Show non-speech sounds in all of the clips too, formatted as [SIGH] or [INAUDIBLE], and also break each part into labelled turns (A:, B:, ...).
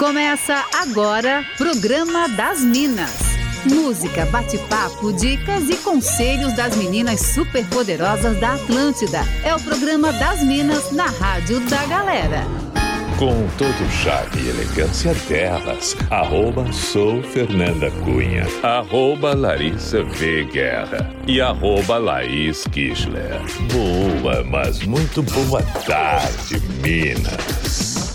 A: Começa agora, Programa das Minas. Música, bate-papo, dicas e conselhos das meninas superpoderosas da Atlântida. É o programa das Minas na Rádio da Galera.
B: Com todo charme e elegância delas, arroba sou Fernanda Cunha, arroba Larissa V. Guerra e arroba Laís Kischler. Boa, mas muito boa tarde, Minas.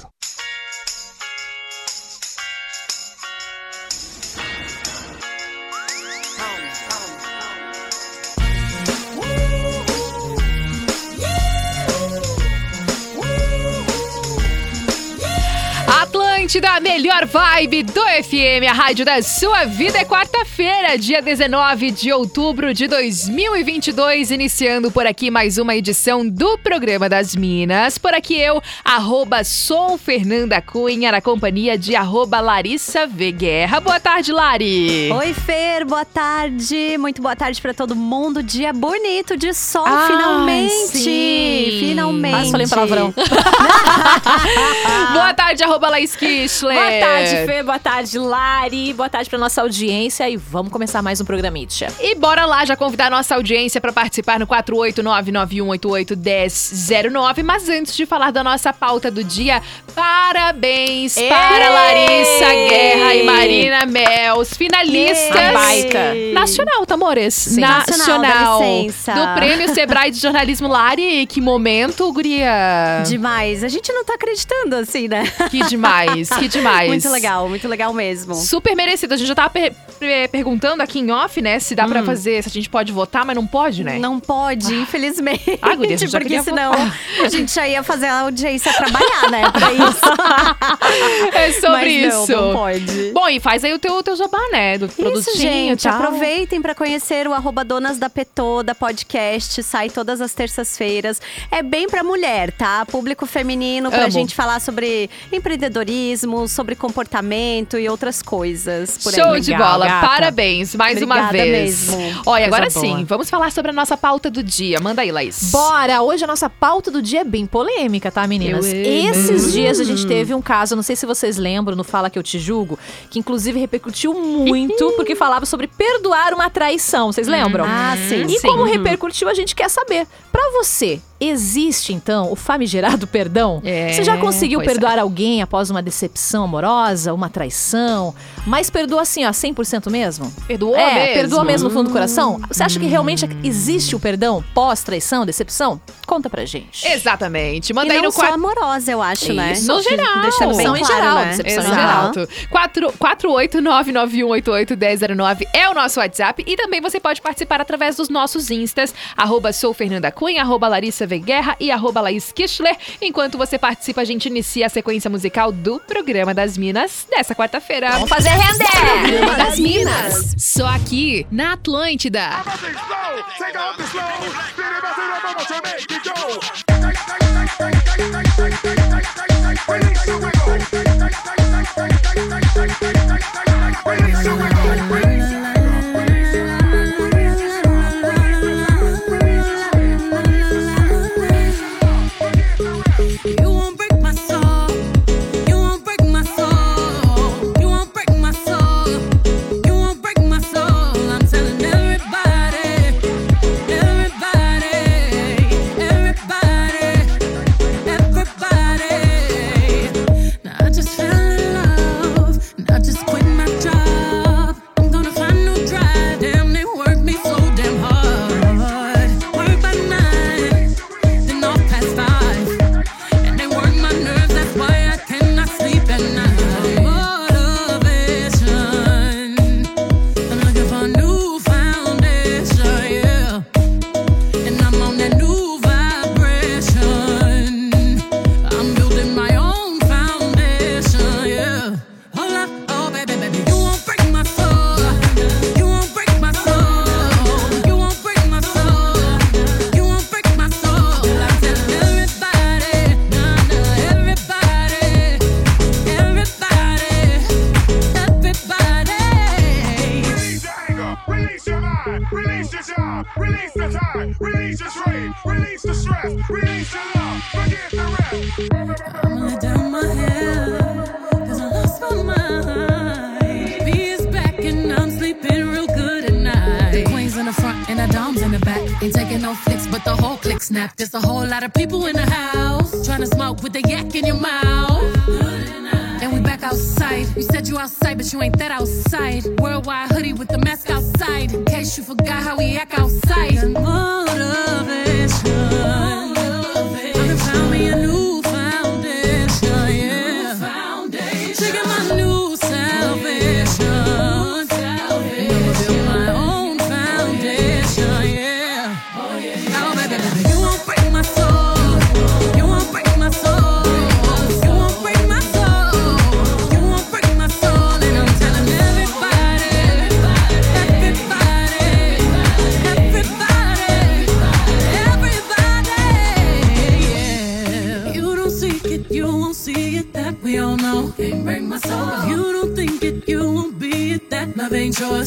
C: Da melhor vibe do FM, a rádio da sua vida. É quarta-feira, dia 19 de outubro de 2022, iniciando por aqui mais uma edição do Programa das Minas. Por aqui eu, arroba sou Fernanda Cunha, na companhia de arroba Larissa V. Guerra. Boa tarde, Lari.
D: Oi, Fer, boa tarde. Muito boa tarde para todo mundo. Dia bonito de sol, ah, finalmente.
C: Sim.
D: Finalmente.
C: Ah, falei palavrão. [LAUGHS] boa tarde, arroba Laís Kischler.
E: Boa tarde, Fê. Boa tarde, Lari. Boa tarde pra nossa audiência. E vamos começar mais um programa Itcha.
C: E bora lá já convidar a nossa audiência para participar no 48991881009. Mas antes de falar da nossa pauta do dia, parabéns Ei! para Larissa Guerra e Marina Mels, finalistas nacional, Tamores.
D: Sim.
C: Nacional.
D: nacional
C: do Prêmio Sebrae de Jornalismo Lari. Que momento, guria.
D: Demais. A gente não tá acreditando assim, né?
C: Que demais, que demais demais.
D: Muito legal, muito legal mesmo.
C: Super merecido. A gente já tava per perguntando aqui em off, né, se dá hum. pra fazer, se a gente pode votar, mas não pode, né?
D: Não pode, ah. infelizmente.
C: Ah, guria,
D: porque senão votar. a gente já ia fazer a audiência trabalhar, né, pra [LAUGHS] isso.
C: é sobre
D: mas
C: isso.
D: Não, não pode.
C: Bom, e faz aí o teu, teu jabá, né, do isso, produtinho
D: gente,
C: tal.
D: aproveitem pra conhecer o arroba Donas da Petoda podcast, sai todas as terças-feiras. É bem pra mulher, tá? Público feminino, pra Amo. gente falar sobre empreendedorismo, sobre comportamento e outras coisas.
C: Show
D: aí.
C: de bola. Gata. Parabéns, mais
D: Obrigada
C: uma vez.
D: mesmo.
C: Olha, agora sim, vamos falar sobre a nossa pauta do dia. Manda aí, Laís.
E: Bora! Hoje a nossa pauta do dia é bem polêmica, tá, meninas? Eu Esses dias a gente teve um caso, não sei se vocês lembram, no Fala Que Eu Te Julgo, que inclusive repercutiu muito, porque falava sobre perdoar uma traição. Vocês lembram?
D: Ah, sim.
E: E
D: sim.
E: como repercutiu, a gente quer saber. Pra você, Existe, então, o famigerado perdão?
C: É,
E: Você já conseguiu
C: é.
E: perdoar é. alguém após uma decepção amorosa, uma traição? Mas perdoa assim, ó, 100% mesmo?
C: Perdoa
E: é,
C: mesmo?
E: perdoa mesmo no fundo do coração? Você acha que realmente existe o perdão pós-traição, decepção? Conta pra gente.
C: Exatamente. Manda
D: e
C: aí
D: não
C: no
D: só quatro... amorosa, eu acho, né?
C: Isso. né? No geral.
D: Deixando bem
E: claro,
D: em
E: geral,
D: né?
E: decepção
C: Exato. em geral. 48991881009 é o nosso WhatsApp e também você pode participar através dos nossos instas, arroba sou Fernanda Cunha, arroba Larissa Guerra e arroba Laís Kischler. Enquanto você participa, a gente inicia a sequência musical do Programa das Minas dessa quarta-feira.
E: Vamos fazer render!
C: Programa das Minas. Só aqui, na Atlântida.
F: Down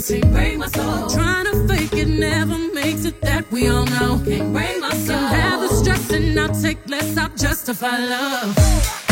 F: Can't break my soul. Trying to fake it never makes it. That we all know. Can't break my soul. Can have the stress and I'll take less. I'll justify love.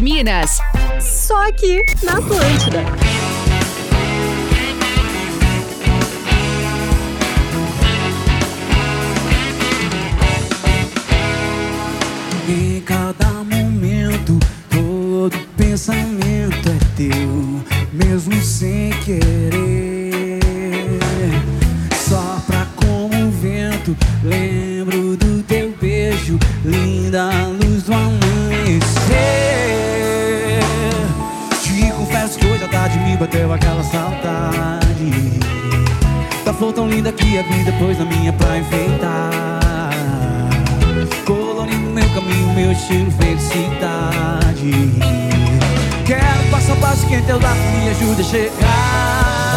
C: Das Minas.
D: Só aqui na Atlântida.
G: Em cada momento, todo pensamento é teu, mesmo sem querer. Bateu aquela saudade. Da flor tão linda que a vida pôs na minha pra enfeitar. Colorindo meu caminho, meu estilo, felicidade. Quero passo a passo que em teus braços me ajude a chegar.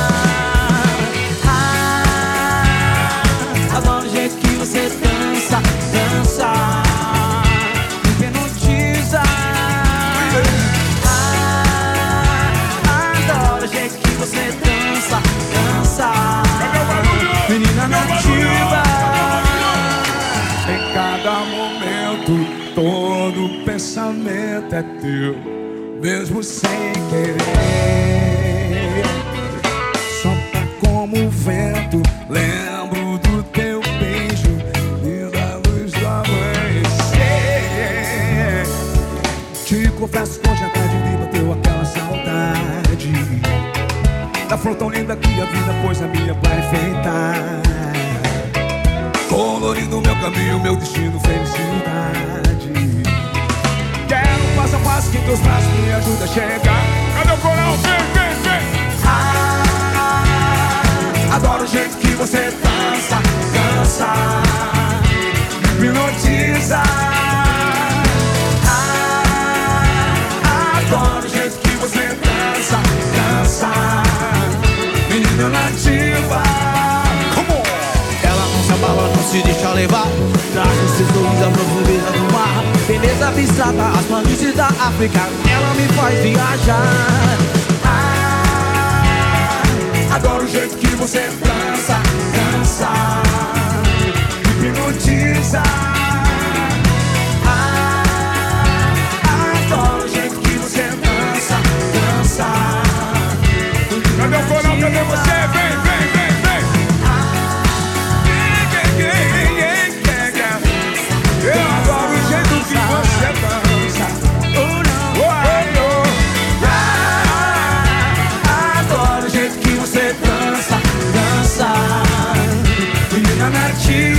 G: É teu, mesmo sem querer. Sopra como o vento, lembro do teu beijo e da luz do amanhecer. Te confesso que hoje à tarde me bateu aquela saudade Da flor tão linda que a vida pôs na minha para enfeitar Colorindo meu caminho, meu destino, felicidade Quero um passo a passo que teus braços me ajudam a chegar Cadê o coral? Vem, vem, vem! Ah, adoro o jeito que você dança, dança Me Ah, adoro o jeito que você dança, dança Menina nativa se deixa levar Traz o seu sorriso à profundeza do mar Beleza abstrata, as planícies da África Ela me faz viajar ah, Adoro o jeito que você dança, dança Me hipnotiza Ah, Adoro o jeito que você dança, dança Cadê o coral? Cadê você? Vem, vem! Menina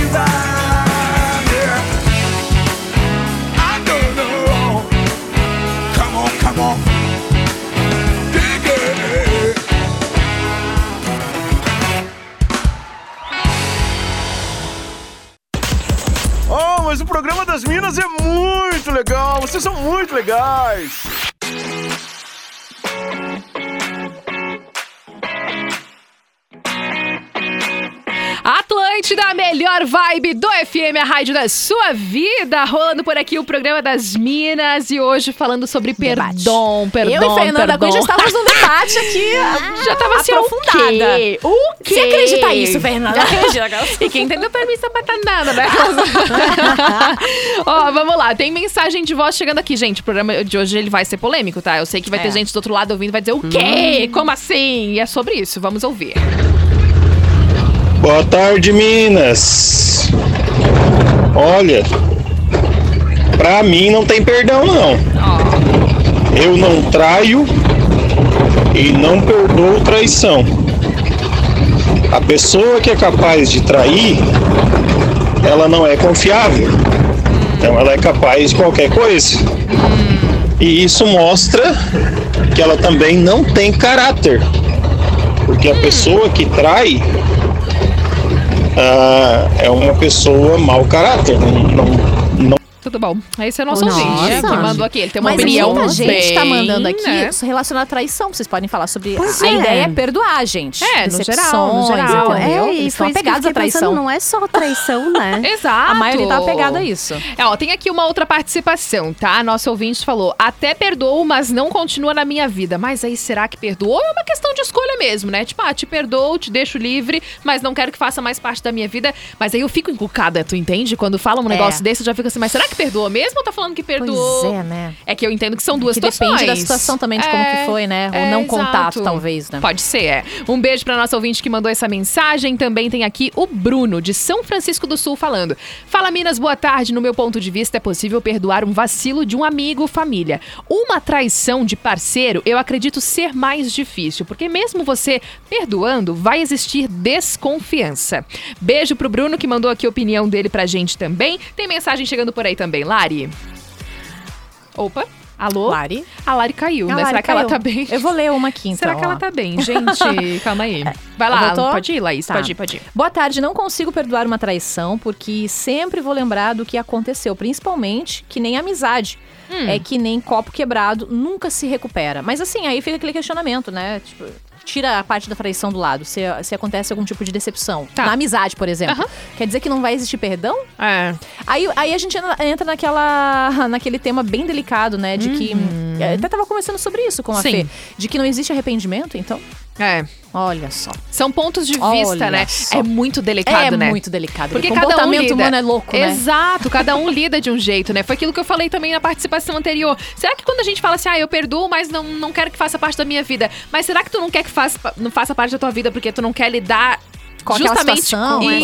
C: melhor vibe do FM, a rádio da sua vida. Rolando por aqui o programa das Minas e hoje falando sobre
E: Debate.
C: perdão, perdão,
E: Eu e Fernanda. Cunha já estávamos num debate aqui. [LAUGHS]
C: Já tava assim,
E: aprofundada.
C: o quê? O quê?
E: Você acredita nisso, Fernanda? Acredita, [LAUGHS]
C: E quem entendeu permissão pra tá nada, né? [LAUGHS] Ó, vamos lá. Tem mensagem de voz chegando aqui, gente. O programa de hoje ele vai ser polêmico, tá? Eu sei que vai ter
E: É.
C: gente do outro lado ouvindo e vai dizer o quê? Como assim? E é sobre isso. Vamos ouvir.
H: Boa tarde, Minas. Olha, pra mim não tem perdão, não. Eu não traio e não perdoo traição. A pessoa que é capaz de trair, ela não é confiável. Então ela é capaz de qualquer coisa. E isso mostra que ela também não tem caráter. Porque a pessoa que trai ah, é uma pessoa mau caráter. Não, não,
C: Tudo bom. Esse é o nosso
D: Nossa.
C: ouvinte que mandou aqui. Ele tem uma
E: Mas
C: opinião
E: muita gente tá
C: bem,
E: mandando aqui
C: né?
E: relacionado à traição. Vocês podem falar sobre.
D: Pois
E: a
D: é.
E: ideia é perdoar, gente.
C: É, no geral, no geral.
E: entendeu?
D: É, e
E: Eles
D: foi
E: apegados à
D: fiquei pensando,
E: traição.
D: não é só traição, né? [LAUGHS]
C: Exato.
E: A maioria tá apegada a isso.
C: É, ó, tem aqui uma outra participação, tá? Nosso ouvinte falou: até perdoo, mas não continua na minha vida. Mas aí será que perdoou? É uma questão de escolha mesmo, né? Tipo, ah, te perdoo, te deixo livre, mas não quero que faça mais parte da minha vida. Mas aí eu fico encucada, tu entende? Quando fala um negócio desse, eu já fico assim, mas será que perdoou mesmo ou tá falando que perdoou?
E: Pois é, né?
C: É que eu entendo que são duas
E: Que
C: situações.
E: depende da situação também, de como
C: É,
E: que foi, né? O
C: é,
E: não
C: exato.
E: contato, talvez, né?
C: Pode ser, é. Um beijo pra nossa ouvinte que mandou essa mensagem. Também tem aqui o Bruno, de São Francisco do Sul, falando. Fala, Minas, boa tarde. No meu ponto de vista, é possível perdoar um vacilo de um amigo ou família. Uma traição de parceiro, eu acredito ser mais difícil, porque mesmo você perdoando, vai existir desconfiança. Beijo pro Bruno, que mandou aqui a opinião dele pra gente também. Tem mensagem chegando por aí também, Lari. Opa, alô?
E: Lari?
C: A Lari caiu,
E: A
C: né?
E: Lari
C: Será que ela
E: caiu.
C: tá bem?
E: Eu vou ler uma aqui, então.
C: Será que ela
E: ó.
C: tá bem? Gente, [LAUGHS] calma aí. Vai lá,
E: Voltou?
C: pode ir, Laís,
E: Tá.
C: pode ir, pode ir.
E: Boa tarde, não consigo perdoar uma traição porque sempre vou lembrar do que aconteceu, principalmente que nem amizade.
C: Hum.
E: É que nem copo quebrado, nunca se recupera. Mas assim, aí fica aquele questionamento, né? Tipo, tira a parte da traição do lado, se, se acontece algum tipo de decepção.
C: Tá.
E: Na amizade, por exemplo.
C: Aham.
E: Quer dizer que não vai existir perdão?
C: É.
E: Aí, aí a gente entra- naquela, [LAUGHS] naquele tema bem delicado, né? De que. eu Até tava conversando sobre isso com a
C: Uhum. Sim.
E: Fê. De que não existe arrependimento, então.
C: É.
E: Olha só.
C: São pontos de
E: Olha
C: vista, né?
E: só.
C: É muito delicado,
E: é
C: né?
E: muito delicado.
C: Porque
E: o
C: cada um lida.
E: humano é louco, né?
C: Exato, cada um lida de um jeito, né? Foi aquilo que eu falei também na participação anterior. Será que quando a gente fala assim, ah, eu perdoo, mas não, não quero que faça parte da minha vida. Mas será que tu não quer que faça, não faça parte da tua vida porque tu não quer lidar
E: Com aquela
C: justamente
E: situação,
C: com
E: né?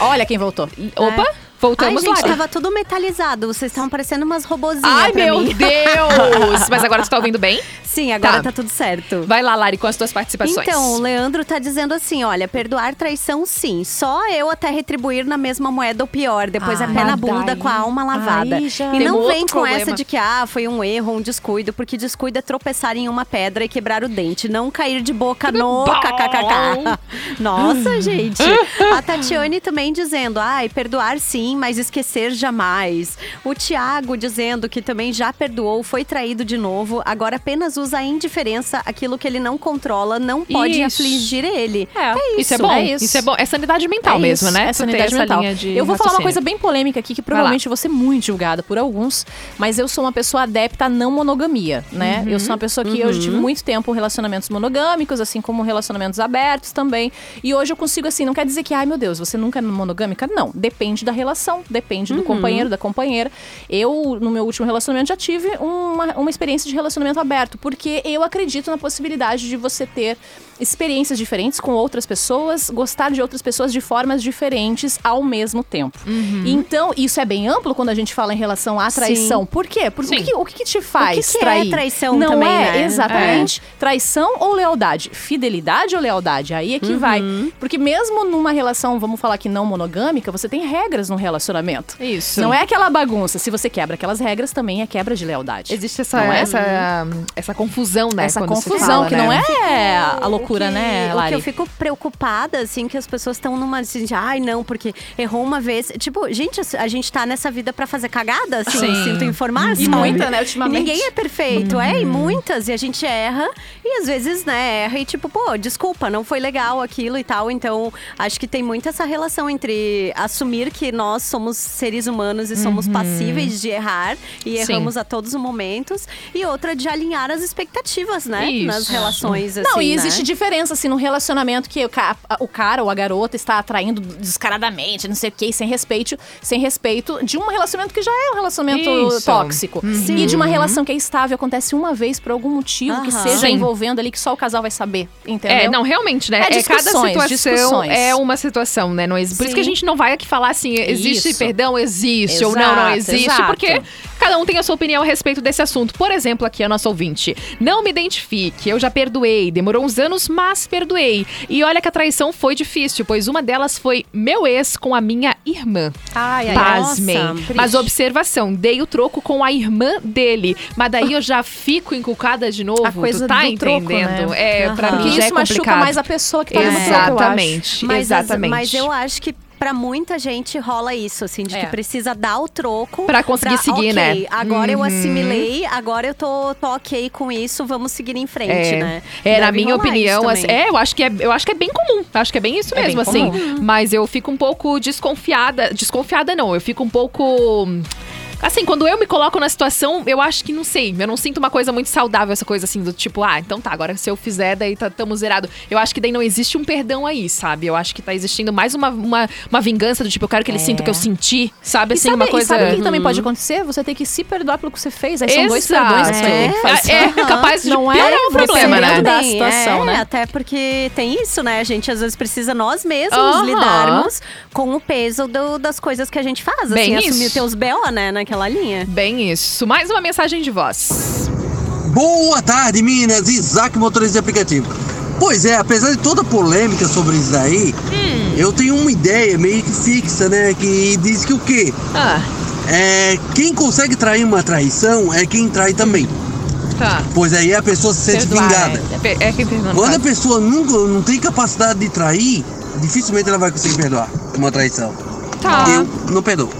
E: Um. Olha quem voltou.
C: Opa,
D: Ai,
C: voltamos
D: gente,
C: lá.
D: tava tudo metalizado. Vocês estavam parecendo umas robozinhas
C: Ai, meu
D: mim.
C: Deus! [LAUGHS] Mas agora tu tá ouvindo bem?
D: Sim, agora
C: Tá.
D: tá. tudo certo.
C: Vai lá, Lari, com as tuas participações.
D: Então, o Leandro tá dizendo assim: olha, perdoar traição sim. Só eu até retribuir na mesma moeda ou pior. Depois
E: Ah,
D: é pé na bunda
C: daí-
D: com a alma lavada.
E: já-
D: E não vem com
C: problema.
D: essa de que, ah, foi um erro, um descuido, porque descuido é tropeçar em uma pedra e quebrar o dente. Não cair de boca no kkkk. [LAUGHS] Nossa, gente. [LAUGHS] A Tatiane também dizendo, ai, perdoar sim, mas esquecer jamais. O Tiago dizendo que também já perdoou, foi traído de novo, agora apenas usa a indiferença, aquilo que ele não controla, não pode
C: Isso.
D: afligir ele.
E: É,
C: Isso, é bom,
E: é
C: isso.
E: isso.
C: é bom. É sanidade mental
E: É
C: mesmo,
E: isso,
C: né?
E: É sanidade mental. Eu vou falar uma coisa bem polêmica aqui, que provavelmente eu vou ser muito julgada por alguns, mas eu sou uma pessoa adepta à não monogamia, né? Eu sou uma pessoa que eu já tive muito tempo relacionamentos monogâmicos, assim como relacionamentos abertos também. E hoje eu consigo, assim, não quer dizer que, ai meu Deus, você nunca é monogâmica? Não. Depende da relação, depende do companheiro, da companheira. Eu, no meu último relacionamento, já tive uma, uma experiência de relacionamento aberto, porque eu acredito na possibilidade de você ter experiências diferentes com outras pessoas, gostar de outras pessoas de formas diferentes ao mesmo tempo. Então, isso é bem amplo quando a gente fala em relação à traição. Por quê? Porque o
C: Sim.
E: que, o que que te faz
D: que é
E: trair?
D: traição
E: Não
D: também,
E: é,
D: né?
E: exatamente. Traição ou lealdade? Fidelidade ou lealdade? Aí é que vai. Porque mesmo numa relação, vamos falar que não monogâmica, você tem regras no relacionamento.
C: Isso.
E: Não é aquela bagunça. Se você quebra aquelas regras, também é quebra de lealdade.
C: Existe essa,
E: é?
C: essa, essa confusão, né?
E: Essa confusão,
C: fala,
E: que
C: né?
E: não é a
D: O
E: loucura,
D: que-
E: né,
D: O
E: Lari?
D: que eu fico preocupada, assim, que as pessoas estão numa assim, de, ai, não, porque errou uma vez. Tipo, gente, a gente tá nessa vida pra fazer cagada, assim,
C: Sim.
D: sinto informar,
E: E muita, né, ultimamente.
D: Ninguém é perfeito, é, e muitas, e a gente erra, e às vezes, né, erra e tipo, pô, desculpa, não foi legal aquilo e tal. Então, acho que tem muito essa relação entre assumir que nós somos seres humanos e somos passíveis de errar e
C: Sim.
D: erramos a todos os momentos, e outra de alinhar as expectativas, né,
C: Isso.
D: nas relações, assim,
E: Não, e
D: né?
E: Diferença, assim, no relacionamento que o, ca- o cara ou a garota está atraindo descaradamente, não sei o quê, sem respeito, sem respeito de um relacionamento que já é um relacionamento
C: Isso.
E: tóxico. E de uma relação que é estável, acontece uma vez por algum motivo que seja
C: Sim.
E: envolvendo ali que só o casal vai saber, entendeu?
C: É, não, realmente, né?
E: É
C: É, cada situação
E: discussões.
C: é uma situação, né? Não exi- Por isso que a
E: Sim.
C: gente não vai aqui falar assim, existe
E: Isso.
C: perdão, existe, ou não, não
E: Exato,
C: existe,
E: exato.
C: porque cada um tem a sua opinião a respeito desse assunto. Por exemplo, aqui a nossa ouvinte. Não me identifique, eu já perdoei, demorou uns anos, mas perdoei. E olha que a traição foi difícil, pois uma delas foi meu ex com a minha irmã.
E: Ai, ai, ai.
C: Pasmem.
D: Nossa,
C: Mas observação, dei o troco com a irmã dele. Mas daí eu já fico encucada de novo.
E: A coisa
C: tu tá
E: do troco,
C: entendendo?
E: né?
C: É, pra
D: Aham.
C: mim
E: Porque
C: já
E: isso
C: é
E: machuca
C: complicado.
E: mais a pessoa que tá dando troco.
C: Exatamente,
D: Mas, as-
C: exatamente.
D: mas eu acho que pra muita gente rola isso, assim, de
E: É.
D: que precisa dar o troco.
C: Pra conseguir seguir,
D: ok,
C: né?
D: Agora eu
C: Uhum.
D: assimilei, agora eu tô, tô ok com isso, vamos seguir em frente,
C: É,
D: né?
C: é na minha opinião, assim, é, eu acho que é, eu acho que é bem comum. Acho que é bem isso
E: É
C: mesmo,
E: bem
C: assim. Mas eu fico um pouco desconfiada, desconfiada não, eu fico um pouco Assim, quando eu me coloco na situação, eu acho que não sei. Eu não sinto uma coisa muito saudável, essa coisa assim, do tipo, ah, então tá, agora se eu fizer, daí tá, tamo zerado. Eu acho que daí não existe um perdão aí, sabe? Eu acho que tá existindo mais uma, uma, uma vingança do tipo, eu quero que ele
E: É.
C: sinta o que eu senti, sabe?
E: E
C: Assim,
E: sabe,
C: uma
E: e
C: coisa.
E: sabe o que também pode acontecer? Você tem que se perdoar pelo que você fez. Aí são dois
C: Exato.
E: perdões você tem que fazer.
C: É, é capaz de
E: Não é
C: o problema, né?
E: da
D: Sim,
E: situação,
D: é,
E: né?
D: Até porque tem isso, né? A gente às vezes precisa nós mesmos lidarmos com o peso do- das coisas que a gente faz.
C: Bem
D: assim,
C: isso.
D: assumir teus BO, né? Naquela linha.
C: Bem isso. Mais uma mensagem de voz.
I: Boa tarde, Minas. Isaac, motorista de aplicativo. Pois é, apesar de toda a polêmica sobre isso daí,
C: Hum.
I: eu tenho uma ideia meio que fixa, né? Que diz que o quê?
C: Ah,
I: É, quem consegue trair uma traição é quem trai também.
C: tá.
I: Pois aí a pessoa se sente
C: Perdoar,
I: vingada.
C: É, é, é quem perdoa.
I: Quando a pessoa nunca, não tem capacidade de trair, dificilmente ela vai conseguir perdoar uma traição.
C: Tá.
I: Eu não perdoo.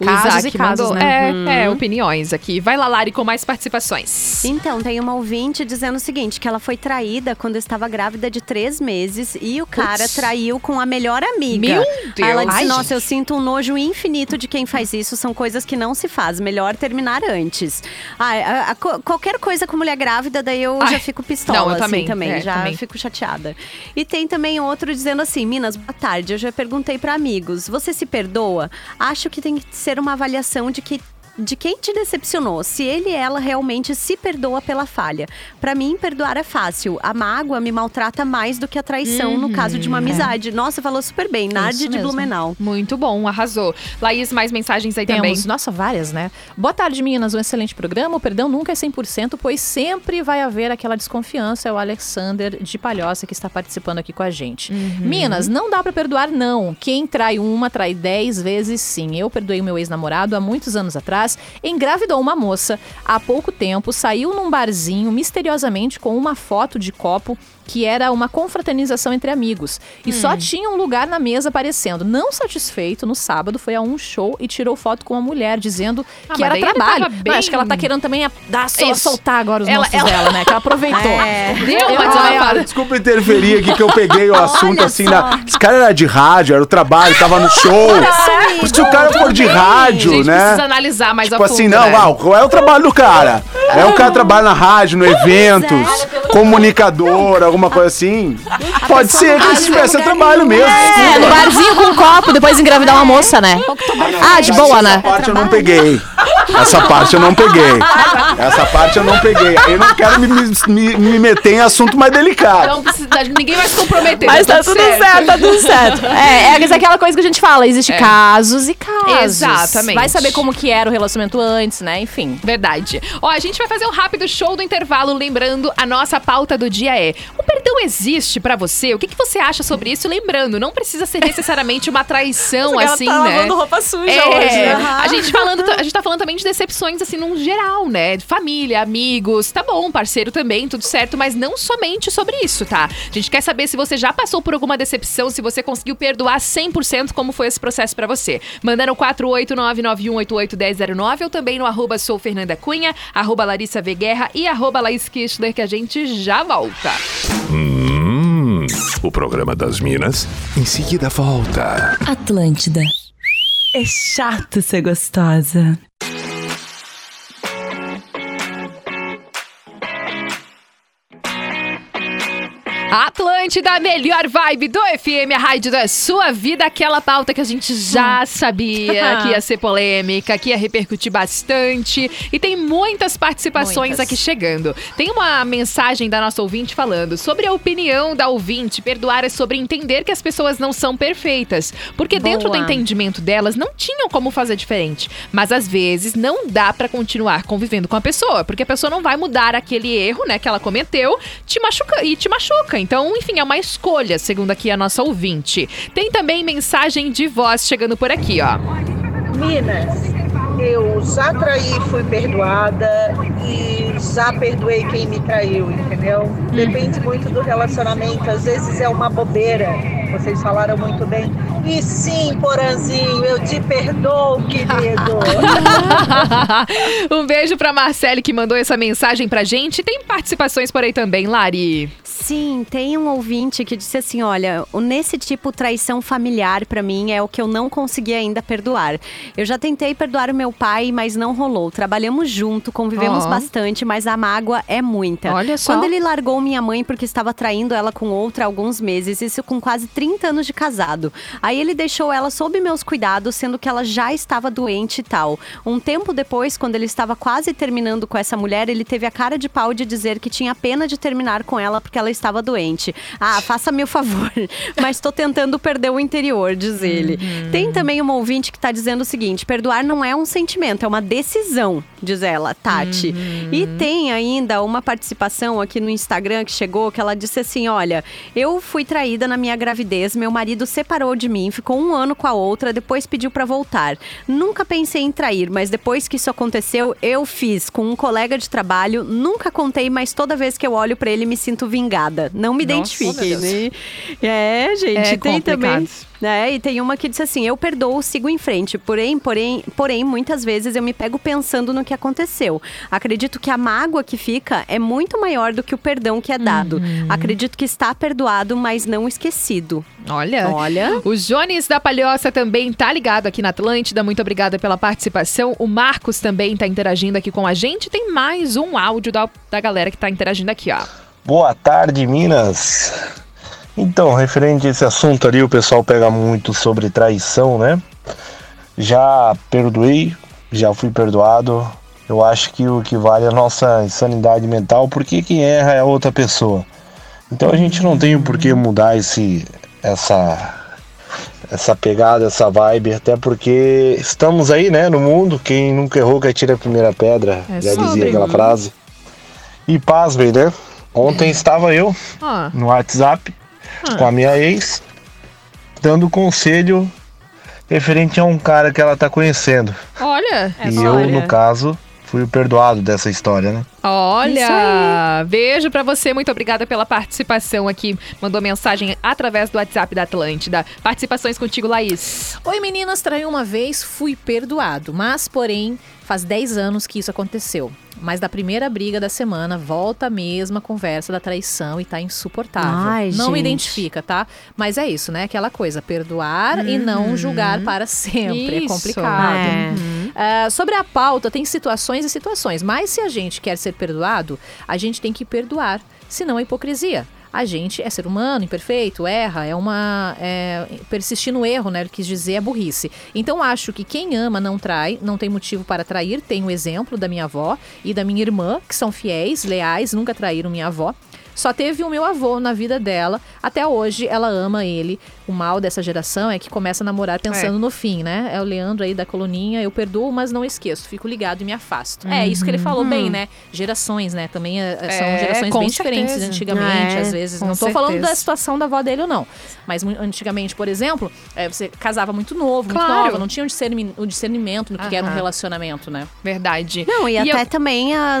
C: O
E: Casos
C: Isaac
E: e casos,
C: mandou-
E: né?
C: É, é, opiniões aqui. Vai lá, Lari, com mais participações.
D: Então, tem uma ouvinte dizendo o seguinte: que ela foi traída quando estava grávida de três meses e o cara
C: Putz.
D: traiu com a melhor amiga.
C: Meu
D: Aí ela
C: Deus.
D: disse:
C: Ai,
D: Nossa,
C: gente.
D: eu sinto um nojo infinito de quem faz isso. São coisas que não se faz. Melhor terminar antes. Ah, a- a- qualquer coisa com mulher grávida, daí eu
C: Ai,
D: já fico pistola.
C: não, eu
D: assim,
C: também,
D: também.
C: é,
D: já
C: também.
D: fico chateada. E tem também outro dizendo assim: Minas, boa tarde. Eu já perguntei para amigos: Você se perdoa? Acho que tem que ser uma avaliação de que de quem te decepcionou, se ele e ela realmente se perdoa pela falha. Pra mim, perdoar é fácil. A mágoa me maltrata mais do que a traição no caso de uma amizade. Nossa, falou super bem. Nardi
E: Uhum. É. Isso
D: de
E: mesmo.
D: Blumenau.
C: Muito bom, arrasou. Laís, mais mensagens aí
E: Temos,
C: também.
E: nossa, várias, né? Boa tarde, meninas. Um excelente programa. O perdão nunca é 100%, pois sempre vai haver aquela desconfiança. É o Alexander de Palhoça que está participando aqui com a gente. Minas, não dá pra perdoar, não. Quem trai uma, trai dez vezes sim. Eu perdoei o meu ex-namorado há muitos anos atrás. Engravidou uma moça. Há pouco tempo, saiu num barzinho misteriosamente com uma foto de copo que era uma confraternização entre amigos. E só tinha um lugar na mesa aparecendo. Não satisfeito, no sábado foi a um show e tirou foto com a mulher, dizendo
C: Ah,
E: que era trabalho.
C: tava
E: Não,
C: bem-
E: acho que ela tá querendo também a- dar, sol- soltar agora os
C: Ela-
E: monstros
C: ela-
E: dela, né? Que ela aproveitou. [LAUGHS]
D: É.
C: Deu uma desabafada.
J: desculpa interferir aqui que eu peguei o [LAUGHS] assunto
D: Olha
J: assim.
D: só.
J: Na... Esse cara era de rádio, era o trabalho, tava no show. Por isso que o cara for de
C: A
J: rádio,
C: gente
J: né?
C: precisa analisar mais
J: Tipo
C: a fundo,
J: assim, não,
C: né?
J: qual é o trabalho do cara? É o cara que trabalha na rádio, no eventos, comunicador, alguma coisa assim. Pode ser que isso tivesse trabalho mesmo.
E: É, no barzinho com um copo, depois engravidar uma moça, né? Ah, de boa,
J: Essa
E: né?
J: parte eu não peguei. Essa parte eu não peguei. Essa parte eu não peguei. Eu não quero me, me, me meter em assunto mais delicado.
C: Não precisa, ninguém vai se comprometer.
E: Mas tá tudo certo, tá tudo certo. É, é aquela coisa que a gente fala, existe
C: É.
E: casos e casos.
C: Exatamente.
E: Vai saber como que era o relacionamento antes, né? Enfim.
C: Verdade. Ó, a gente vai fazer um rápido show do intervalo, lembrando, a nossa pauta do dia é: o perdão existe pra você? O que, que você acha sobre isso? Lembrando, não precisa ser necessariamente uma traição assim, né?
E: roupa suja
C: É,
D: Aham.
C: a gente falando, a gente tá falando também de decepções assim num geral, né? Família, amigos, tá bom, parceiro também, tudo certo, mas não somente sobre isso, tá? A gente quer saber se você já passou por alguma decepção, se você conseguiu perdoar 100% como foi esse processo pra você. Manda no 48991881009 ou também no arroba sou Fernanda Cunha, arroba Larissa V. Guerra e arroba Laís Kistler, que a gente já volta.
B: Hum, o programa das Minas em seguida volta.
K: Atlântida. É chato ser gostosa.
C: Atlântida, a melhor vibe do FM, a rádio da sua vida, aquela pauta que a gente já sabia [LAUGHS] que ia ser polêmica, que ia repercutir bastante. E tem muitas participações
E: Muitas.
C: aqui chegando. Tem uma mensagem da nossa ouvinte falando sobre a opinião da ouvinte. Perdoar é sobre entender que as pessoas não são perfeitas. Porque dentro do
D: Boa.
C: entendimento delas não tinham como fazer diferente. Mas às vezes não dá pra continuar convivendo com a pessoa, porque a pessoa não vai mudar aquele erro, né, que ela cometeu, te machuca e te machuca. Então, enfim, é uma escolha, segundo aqui a nossa ouvinte. Tem também mensagem de voz chegando por aqui, ó.
L: Minas, eu já traí, fui perdoada e já perdoei quem me traiu, entendeu? Depende muito do relacionamento, às vezes é uma bobeira. Vocês falaram muito bem. E sim, Poranzinho, eu te perdoo, querido. [LAUGHS]
C: um beijo pra Marcele que mandou essa mensagem pra gente. Tem participações por aí também, Lari.
D: Sim, tem um ouvinte que disse assim: olha, nesse tipo traição familiar pra mim é o que eu não consegui ainda perdoar. Eu já tentei perdoar o meu pai, mas não rolou. Trabalhamos junto, convivemos
C: Ó.
D: bastante, mas a mágoa é muita.
C: Olha só.
D: Quando ele largou minha mãe porque estava traindo ela com outra há alguns meses, isso com quase 30 anos de casado. Aí ele deixou ela sob meus cuidados, sendo que ela já estava doente e tal. Um tempo depois, quando ele estava quase terminando com essa mulher, ele teve a cara de pau de dizer que tinha pena de terminar com ela porque ela estava doente. Ah, faça-me o favor, [LAUGHS] mas tô tentando perder o interior, diz ele. Tem também uma ouvinte que tá dizendo o seguinte: perdoar não é um sentimento, é uma decisão, diz ela, Tati. E tem ainda uma participação aqui no Instagram que chegou que ela disse assim: olha, eu fui traída na minha gravidez, meu marido separou de mim, ficou um ano com a outra, depois pediu pra voltar. Nunca pensei em trair, mas depois que isso aconteceu, eu fiz com um colega de trabalho, nunca contei, mas toda vez que eu olho pra ele me sinto vingada. Não me
C: Nossa,
D: identifiquem, né? É, gente,
C: É
D: tem
C: complicado.
D: também. né? E tem uma que disse assim: eu perdoo, sigo em frente. Porém, porém, porém, muitas vezes eu me pego pensando no que aconteceu. Acredito que a mágoa que fica é muito maior do que o perdão que é dado.
C: Uhum.
D: Acredito que está perdoado, mas não esquecido.
C: Olha.
D: Olha.
C: O Jones da Palhoça também tá ligado aqui na Atlântida. Muito obrigada pela participação. O Marcos também tá interagindo aqui com a gente. Tem mais um áudio da, da galera que tá interagindo aqui, ó.
M: Boa tarde, Minas. Então, referente a esse assunto ali, o pessoal pega muito sobre traição, né? Já perdoei, já fui perdoado. Eu acho que o que vale é a nossa insanidade mental, porque quem erra é a outra pessoa. Então a gente não tem por que mudar esse, essa, essa pegada, essa vibe, até porque estamos aí, né, no mundo. Quem nunca errou que atira a primeira pedra,
C: É
M: já
C: sobre.
M: dizia aquela frase. E pasmem, né? Ontem estava eu
C: Ó.
M: no WhatsApp
C: Ah.
M: com a minha ex, dando conselho referente a um cara que ela tá conhecendo.
C: Olha.
M: e eu, no caso, fui o perdoado dessa história, né?
C: Olha, beijo pra você, muito obrigada pela participação aqui. Mandou mensagem através do WhatsApp da Atlântida. Participações contigo, Laís.
E: Oi meninas, traí uma vez, fui perdoado, mas porém faz 10 anos que isso aconteceu. Mas da primeira briga da semana, volta a mesma conversa da traição e tá insuportável.
D: Ai,
E: não
D: gente.
E: identifica, tá? Mas é isso, né? Aquela coisa, perdoar e não julgar para sempre. É
C: Isso.
E: complicado.
D: É.
E: Ah, sobre a pauta, tem situações e situações, mas se a gente quer ser perdoado, a gente tem que perdoar, senão é hipocrisia. A gente é ser humano, imperfeito, erra, é uma. É, persistir no erro, né? Ele quis dizer é burrice. Então acho que quem ama não trai, não tem motivo para trair. Tem o exemplo da minha avó e da minha irmã, que são fiéis, leais, nunca traíram minha avó. Só teve o meu avô na vida dela. Até hoje ela ama ele. O mal dessa geração é que começa a namorar pensando
C: É.
E: no fim, né? É o Leandro aí da coluninha. Eu perdoo, mas não esqueço. Fico ligado e me afasto. É isso que ele falou bem, né? Gerações, né? Também é, é, são
C: É,
E: gerações bem diferentes
C: certeza.
E: antigamente.
D: É,
E: às vezes. Não tô falando
C: certeza.
E: da situação da avó dele ou não. Mas antigamente, por exemplo, é, você casava muito novo, muito
C: Claro.
E: nova. Não tinha o discerni- o discernimento do que, que era um relacionamento, né?
C: Verdade.
D: Não, e, até
C: eu-
D: também a,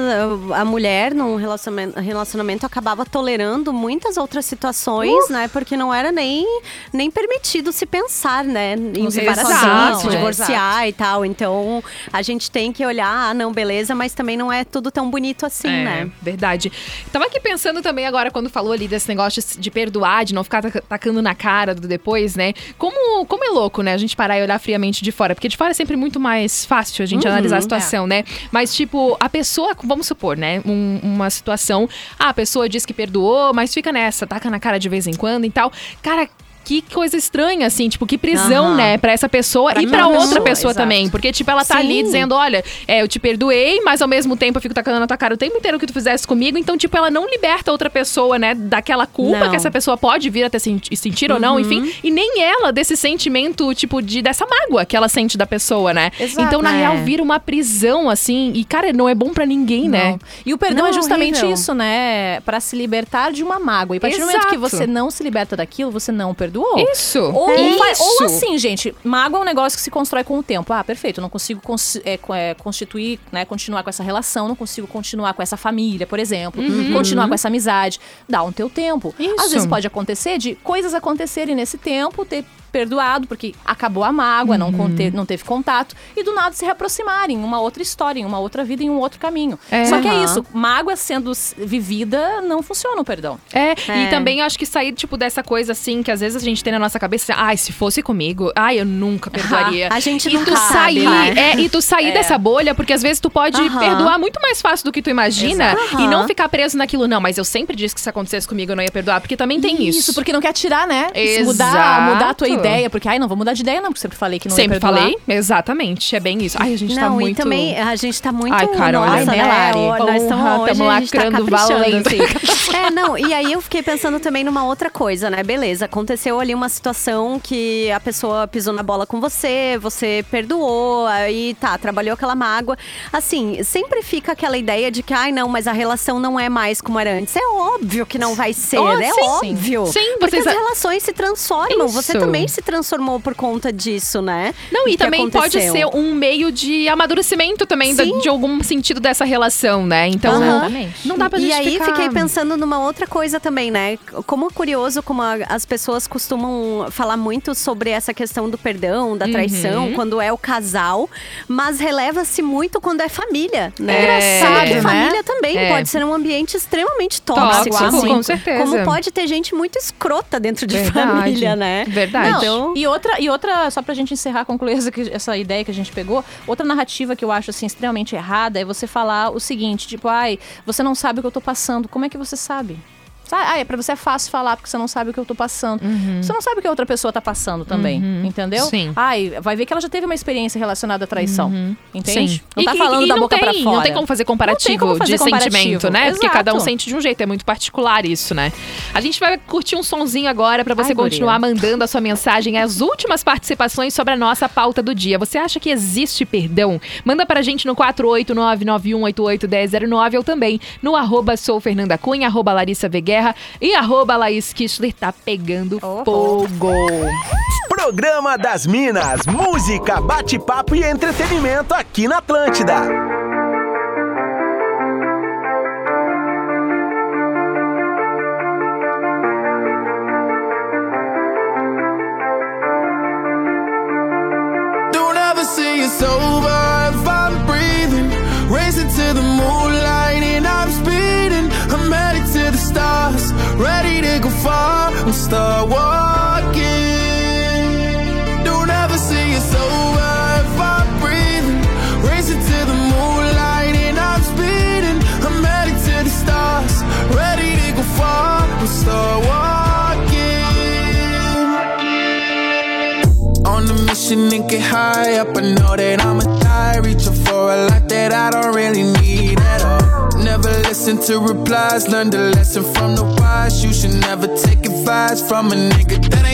D: a mulher num relacionamento, relacionamento acabava tolerando muitas outras situações, né? Porque não era nem, nem permitido se pensar, né? Em
E: se
D: separação, se
C: é.
D: divorciar e tal. Então, a gente tem que olhar, ah, não, beleza, mas também não é tudo tão bonito assim,
C: é,
D: né?
C: Verdade. Tava aqui pensando também agora, quando falou ali desse negócio de- perdoar, de não ficar tac- tacando na cara do depois, né? Como, como é louco, né? A gente parar e olhar friamente de fora. Porque de fora é sempre muito mais fácil a gente
D: Uhum,
C: analisar a situação, né? Mas, tipo, a pessoa, vamos supor, né? Um- uma situação, ah, a pessoa diz que perdoou, mas fica nessa, taca na cara de vez em quando e tal. Cara. Que coisa estranha, assim, tipo, que prisão,
D: Aham.
C: né, pra essa pessoa
E: Pra
C: e pra
E: aquela
C: outra
E: pessoa,
C: pessoa
E: exato.
C: também. Porque, tipo, ela tá ali
D: Sim.
C: dizendo: olha, é, eu te perdoei, mas ao mesmo tempo eu fico tacando na tua cara o tempo inteiro que tu fizesse comigo. Então, tipo, ela não liberta outra pessoa, né, daquela culpa
D: Não.
C: que essa pessoa pode vir a ter senti- sentir ou não, enfim. E nem ela desse sentimento, tipo, de dessa mágoa que ela sente da pessoa, né?
E: Exato.
C: então, na
D: É.
C: real, vira uma prisão, assim. E, cara, não é bom pra ninguém, né?
E: Não. E o perdão
D: Não,
E: é justamente
D: horrível.
E: isso, né? Pra se libertar de uma mágoa. E a partir do momento que
C: Exato.
E: você não se liberta daquilo, você não
C: Isso.
E: Ou,
C: Isso.
E: ou assim, gente, mágoa é um negócio que se constrói com o tempo. Ah, perfeito, não consigo cons- é, é, constituir, né, continuar com essa relação, não consigo continuar com essa família, por exemplo, continuar com essa amizade. Dá um teu tempo.
C: Isso.
E: Às vezes pode acontecer de coisas acontecerem nesse tempo, ter perdoado, porque acabou a mágoa, não,
C: Uhum.
E: conte- não teve contato, e do nada se reaproximarem em uma outra história, em uma outra vida, em um outro caminho.
C: É.
E: Só que é isso, mágoa sendo vivida, não funciona o perdão.
C: É,
E: É.
C: e também eu acho que sair, tipo, dessa coisa assim, que às vezes a gente tem na nossa cabeça, ai, se fosse comigo, ai, eu nunca perdoaria. [LAUGHS]
D: A gente
C: e
D: nunca
C: tu
D: sabe,
C: sair,
D: né?
C: é, e tu sair [LAUGHS]
E: É.
C: dessa bolha, porque às vezes tu pode perdoar muito mais fácil do que tu imagina e não ficar preso naquilo, não, mas eu sempre disse que se acontecesse comigo eu não ia perdoar, porque também tem isso.
E: porque não quer tirar, né?
C: Exato.
E: Mudar, mudar a tua ideia, porque, ai, não vou mudar de ideia não, porque sempre falei que não
C: Sempre
E: ia perdoar.
C: falei, exatamente, é bem isso. Ai, a gente tá
D: não,
C: muito...
D: e também a gente tá muito.
C: Ai, cara, olha,
D: nossa,
C: né,
D: né,
C: Lari?
D: Nós estamos hoje,
C: tamo
D: a gente tá
C: valendo.
D: assim. [LAUGHS] É, não, e aí eu fiquei pensando também numa outra coisa, né? Beleza, aconteceu ali uma situação que a pessoa pisou na bola com você, você perdoou, aí tá, trabalhou aquela mágoa. Assim, sempre fica aquela ideia de que, ai, não, mas a relação não é mais como era antes. É óbvio que não vai ser,
C: Oh,
D: é
C: sim,
D: óbvio.
C: sim,
D: porque
C: vocês-
D: as relações se transformam. Você
C: Isso.
D: também se transformou por conta disso, né?
C: Não, e
D: Que
C: também pode ser um meio de amadurecimento também da- de algum sentido dessa relação, né? Então,
D: Aham.
C: não dá pra
D: e
C: gente
D: aí fiquei pensando numa outra coisa também, né? Como é curioso como a- as pessoas costumam falar muito sobre essa questão do perdão, da traição,
C: Uhum.
D: quando é o casal, mas releva-se muito quando é família, né?
C: É,
D: Engraçado que
C: né?
D: família também
C: É.
D: pode ser um ambiente extremamente tóxico,
C: Tóxico,
D: assim.
C: com certeza.
D: Como pode ter gente muito escrota dentro de
C: Verdade.
D: família, né?
C: Verdade.
E: Não,
D: Então-
E: e outra, e outra, só pra gente encerrar, concluir essa, essa ideia que a gente pegou, outra narrativa que eu acho assim extremamente errada é você falar o seguinte, tipo, ai, você não sabe o que eu tô passando. Como é que você sabe? Sabe? Ah, é, pra você é fácil falar porque você não sabe o que eu tô passando. Você não sabe o que a outra pessoa tá passando também, entendeu?
C: Uhum. Sim.
E: Ai, vai ver que ela já teve uma experiência relacionada à traição. Entende?
C: Sim.
E: Não
C: E-
E: tá
C: e-
E: falando
C: e
E: da boca
C: tem,
E: pra fora.
C: Não tem como fazer comparativo
E: como fazer
C: de
E: comparativo.
C: sentimento, né? Porque cada um
E: Exato.
C: sente de um jeito, é muito particular isso, né? A gente vai curtir um sonzinho agora pra você
E: Ai, guria.
C: continuar mandando a sua mensagem, as últimas participações sobre a nossa pauta do dia. Você acha que existe perdão? Manda pra gente no 48991881009 ou também no arroba arroba Larissa Veguerra e arroba Laís Kistler. Tá pegando fogo.
N: Programa das Minas, música, bate-papo e entretenimento aqui na Atlântida.
G: On and get high up. I know that I'ma die. Reaching for a lot that I don't really need at all. Never listen to replies. Learn the lesson from the wise. You should never take advice from a nigga that ain't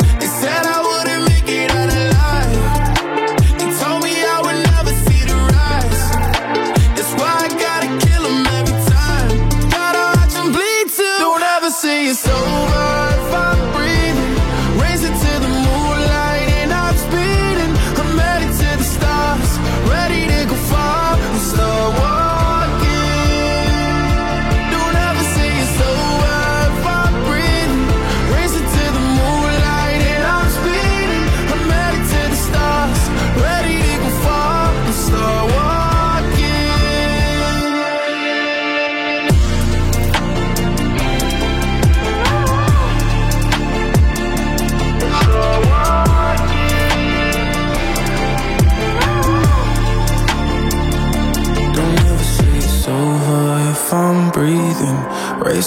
G: Over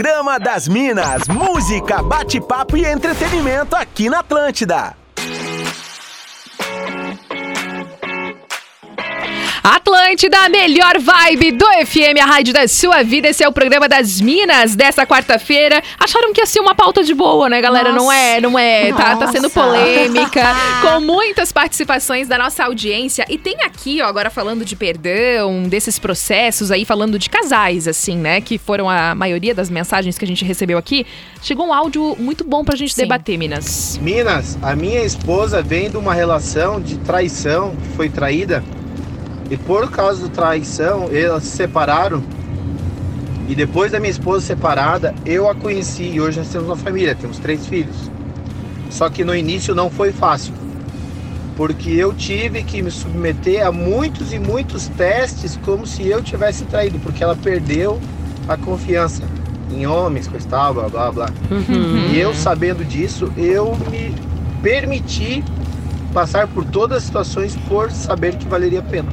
N: Programa das Minas, música, bate-papo e entretenimento aqui na Atlântida.
C: Atlântida, a melhor vibe do FM, a rádio da sua vida. Esse é o programa das Minas dessa quarta-feira. Acharam que ia ser uma pauta de boa, né, galera? Não é, não é. Tá, tá sendo
D: Nossa.
C: polêmica, [LAUGHS] com muitas participações da nossa audiência. E tem aqui, ó, agora falando de perdão, desses processos aí, falando de casais, assim, né? Que foram a maioria das mensagens que a gente recebeu aqui. Chegou um áudio muito bom pra gente debater, Minas.
O: Minas, a minha esposa vem de uma relação de traição, que foi traída, e por causa da traição, elas se separaram. E depois da minha esposa separada, eu a conheci e hoje nós temos uma família, temos três filhos. Só que no início não foi fácil, porque eu tive que me submeter a muitos e muitos testes como se eu tivesse traído, porque ela perdeu a confiança em homens, coisa tal, blá blá blá.
F: Uhum.
O: E eu sabendo disso, eu me permiti passar por todas as situações por saber que valeria a pena.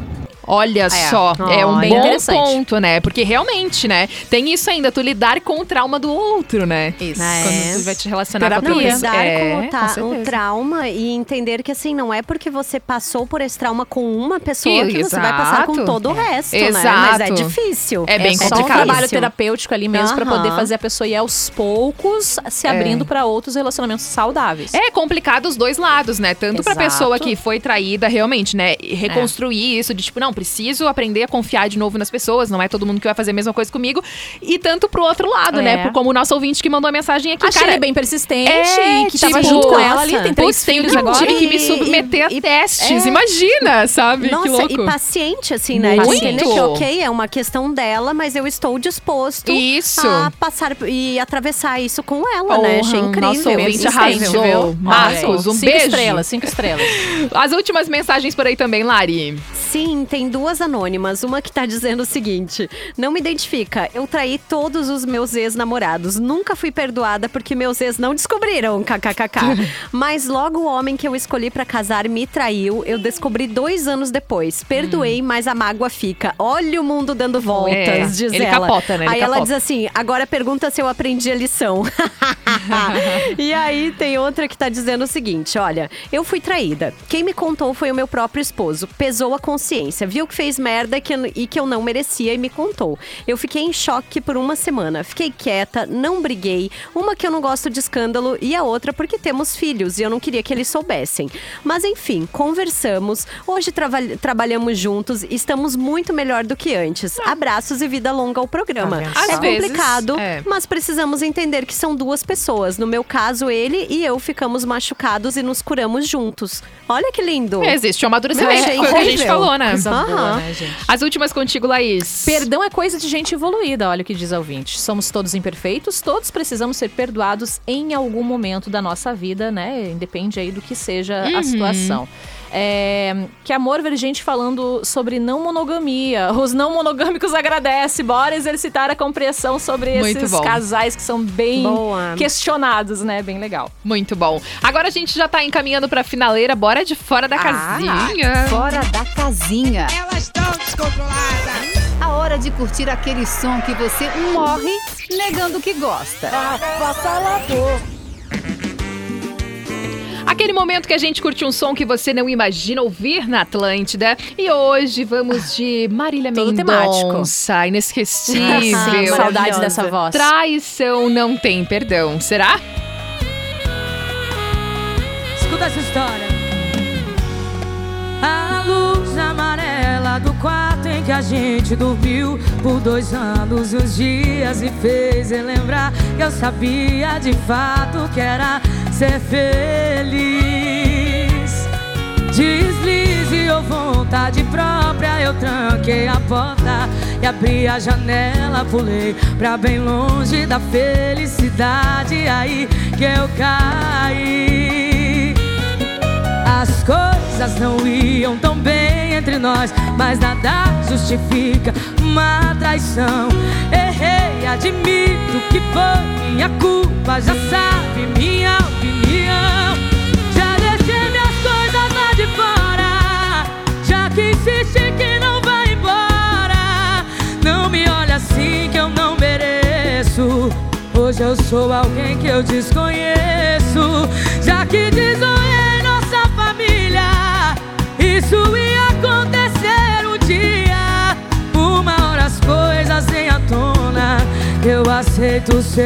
C: Olha só, é um
O: bem
C: bom
O: interessante.
C: ponto, né? Porque realmente, né? Tem isso ainda, tu lidar com o trauma do outro, né? Isso. Quando tu vai te relacionar com
D: Não,
C: a tua
D: lidar
C: é,
D: com o,
C: certeza.
D: o trauma e entender que assim, não é porque você passou por esse trauma com uma pessoa que você vai passar com todo o resto, né?
C: Exato.
D: Mas é difícil.
C: É bem
E: só um
C: complicado.
E: trabalho terapêutico ali mesmo pra poder fazer a pessoa ir aos poucos se
C: É.
E: abrindo pra outros relacionamentos saudáveis.
C: É complicado os dois lados, né? Tanto pra
E: Exato.
C: pessoa que foi traída, realmente, né? Reconstruir isso de tipo, não, preciso aprender a confiar de novo nas pessoas, não é todo mundo que vai fazer a mesma coisa comigo. E tanto pro outro lado,
E: É.
C: né? Como o nosso ouvinte que mandou a mensagem aqui,
E: Achei
C: cara.
E: ele bem persistente
C: é,
E: e que tava junto com ela ali, tem três filhos
C: que,
E: agora.
C: Tive que me
D: E-
C: submeter a testes,
D: é.
C: imagina, sabe?
D: Nossa,
C: que louco.
D: e paciente, assim, né?
C: Muito.
D: Entender que, ok, é uma questão dela, mas eu estou disposto
C: Isso.
D: a passar e atravessar isso com ela, né? Achei incrível.
C: Nosso ouvinte arrasou. Marcos, um
E: Cinco
C: beijo.
E: estrelas, cinco estrelas.
C: As últimas mensagens por aí também, Lari.
D: Sim, tem duas anônimas. Uma que tá dizendo o seguinte: Não me identifica. Eu traí todos os meus ex-namorados. Nunca fui perdoada porque meus ex não descobriram. KKKK. [LAUGHS] Mas logo o homem que eu escolhi pra casar me traiu. Eu descobri dois anos depois. Perdoei, mas a mágoa fica. Olha o mundo dando voltas,
C: É,
D: diz
C: ele
D: ela.
C: capota, né? Ele
D: Aí ela
C: capota.
D: diz assim: agora pergunta se eu aprendi a lição. [LAUGHS] e aí tem outra que tá dizendo o seguinte: olha, eu fui traída. Quem me contou foi o meu próprio esposo. Pesou a consciência, viu que fez merda que e que eu não merecia e me contou. Eu fiquei em choque por uma semana. Fiquei quieta, não briguei. Uma que eu não gosto de escândalo e a outra porque temos filhos e eu não queria que eles soubessem. Mas enfim, conversamos. Hoje trabalhamos juntos e estamos muito melhor do que antes. Abraços e vida longa ao programa.
C: vendo
D: é?
C: Às vezes,
D: complicado,
C: é.
D: mas precisamos entender que são duas pessoas. No meu caso, ele e eu ficamos machucados e nos curamos juntos. Olha que lindo.
C: Existe o amadurecimento,
D: Achei
C: foi o que a gente falou, né?
E: Boa, né, gente?
C: As últimas contigo, Laís.
E: Perdão é coisa de gente evoluída, olha o que diz a ouvinte. Somos todos imperfeitos, todos precisamos ser perdoados em algum momento da nossa vida, né? Independe aí do que seja
C: Uhum.
E: a situação. É, que amor ver gente falando sobre não monogamia. Os não monogâmicos agradecem. Bora exercitar a compreensão sobre
C: Muito
E: esses
C: bom.
E: casais que são bem
D: Boa.
E: questionados, né? Bem legal.
C: Muito bom. Agora a gente já tá encaminhando pra finaleira. Bora de fora da casinha.
A: Fora da casinha.
F: Elas estão descontroladas.
A: A hora de curtir aquele som que você morre negando que gosta.
C: Aquele momento que a gente curte um som que você não imagina ouvir na Atlântida. E hoje vamos de Marília
E: Todo
C: Mendonça. Inesquecível.
E: Sim, [LAUGHS] saudades dessa voz.
C: Traição não tem perdão. Será?
F: Escuta essa história. A luz amarela do quarto em que a gente dormiu por dois anos e uns dias me fez relembrar que eu sabia de fato que era ser feliz. Deslize
P: ou vontade própria, eu tranquei a porta e abri a janela, pulei pra bem longe da felicidade. Aí que eu caí. As coisas não iam tão bem entre nós, mas nada justifica uma traição. Errei, admito que foi minha culpa, já sabe minha opinião. Já deixei minhas coisas lá de fora, já que insiste que não vai embora. Não me olha assim que eu não mereço. Hoje eu sou alguém que eu desconheço, já que desoei um dia. Uma hora as coisas vêm à tona. Eu aceito o seu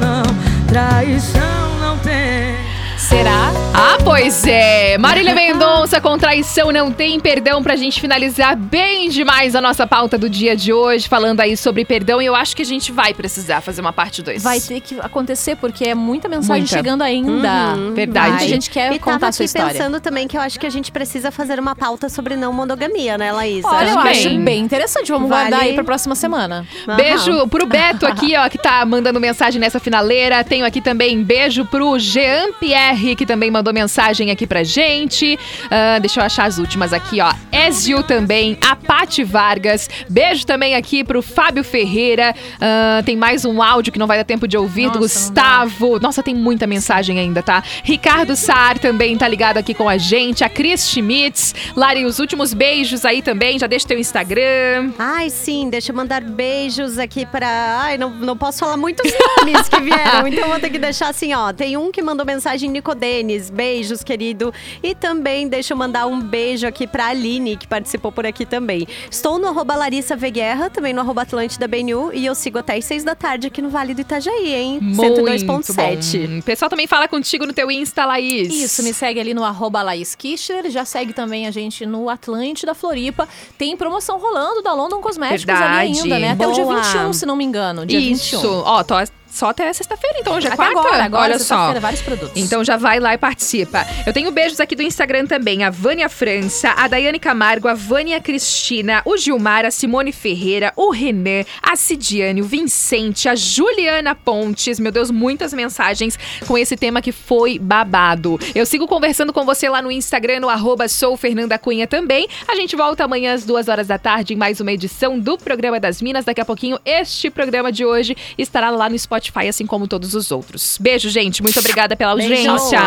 P: não. Traição não tem.
C: Será? Ah, pois é. Marília Mendonça com traição não tem perdão pra gente finalizar bem demais a nossa pauta do dia de hoje, falando aí sobre perdão. E eu acho que a gente vai precisar fazer uma parte 2.
E: Vai ter que acontecer, porque é muita mensagem
C: Muita.
E: chegando ainda.
D: Uhum.
C: Verdade.
E: Muita gente quer
D: e
E: contar
D: tava
E: a sua
D: aqui
E: história.
D: pensando também que eu acho que a gente precisa fazer uma pauta sobre não monogamia, né, Laís?
E: Olha, eu
C: Também.
E: acho bem interessante. Vamos
D: Vale-
E: guardar aí pra próxima semana.
C: Beijo pro Beto aqui, ó, que tá mandando mensagem nessa finaleira. Tenho aqui também beijo pro Jean Pierre, que também mandou mensagem aqui pra gente. Ah, deixa eu achar as últimas aqui, ó. Ezio também, a Pati Vargas. Beijo também aqui pro Fábio Ferreira. Ah, tem mais um áudio que não vai dar tempo de ouvir, do Gustavo. Nossa, tem muita mensagem ainda, tá? Ricardo Saar também tá ligado aqui com a gente. A Cris Schmitz. Lari, os últimos beijos aí também. Já deixa teu Instagram.
D: Ai, sim, deixa eu mandar beijos aqui pra. Ai, não, não posso falar muitos nomes que vieram, [LAUGHS] então vou ter que deixar assim, ó. Tem um que mandou mensagem, Nico Denis. Beijos, querido. E também deixa eu mandar um beijo aqui pra Aline, que participou por aqui também. Estou no arroba Larissa Veguerra, também no arroba Atlântida BNU, e eu sigo até às seis da tarde aqui no Vale do Itajaí, hein?
C: Muito
D: 102.7.
C: bom. O pessoal também fala contigo no teu Insta, Laís.
E: Isso, me segue ali no arroba Laís Kichler, já segue também a gente no Atlante da Floripa. Tem promoção rolando da London Cosméticos
C: Verdade.
E: ali ainda, né? Até o dia
C: Boa.
E: 21, se não me engano. Dia
C: Isso.
E: 21.
C: Ó, tô só até sexta-feira, então hoje é
E: Até
C: quarta.
E: agora, agora,
C: Olha só.
E: sexta-feira, vários produtos.
C: Então já vai lá e participa. Eu tenho beijos aqui do Instagram também. A Vânia França, a Daiane Camargo, a Vânia Cristina, o Gilmar, a Simone Ferreira, o Renan, a Cidiane, o Vicente, a Juliana Pontes. Meu Deus, muitas mensagens com esse tema que foi babado. Eu sigo conversando com você lá no Instagram, no arroba sou Fernanda Cunha também. A gente volta amanhã às duas horas da tarde em mais uma edição do Programa das Minas. Daqui a pouquinho, este programa de hoje estará lá no Spotify, assim como todos os outros. Beijo, gente. Muito obrigada pela
A: Beijo.
C: audiência.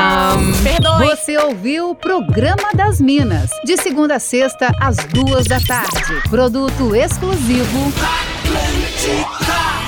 A: Você ouviu o Programa das Minas, de segunda a sexta, às duas da tarde. Produto exclusivo.
Q: Atlântica.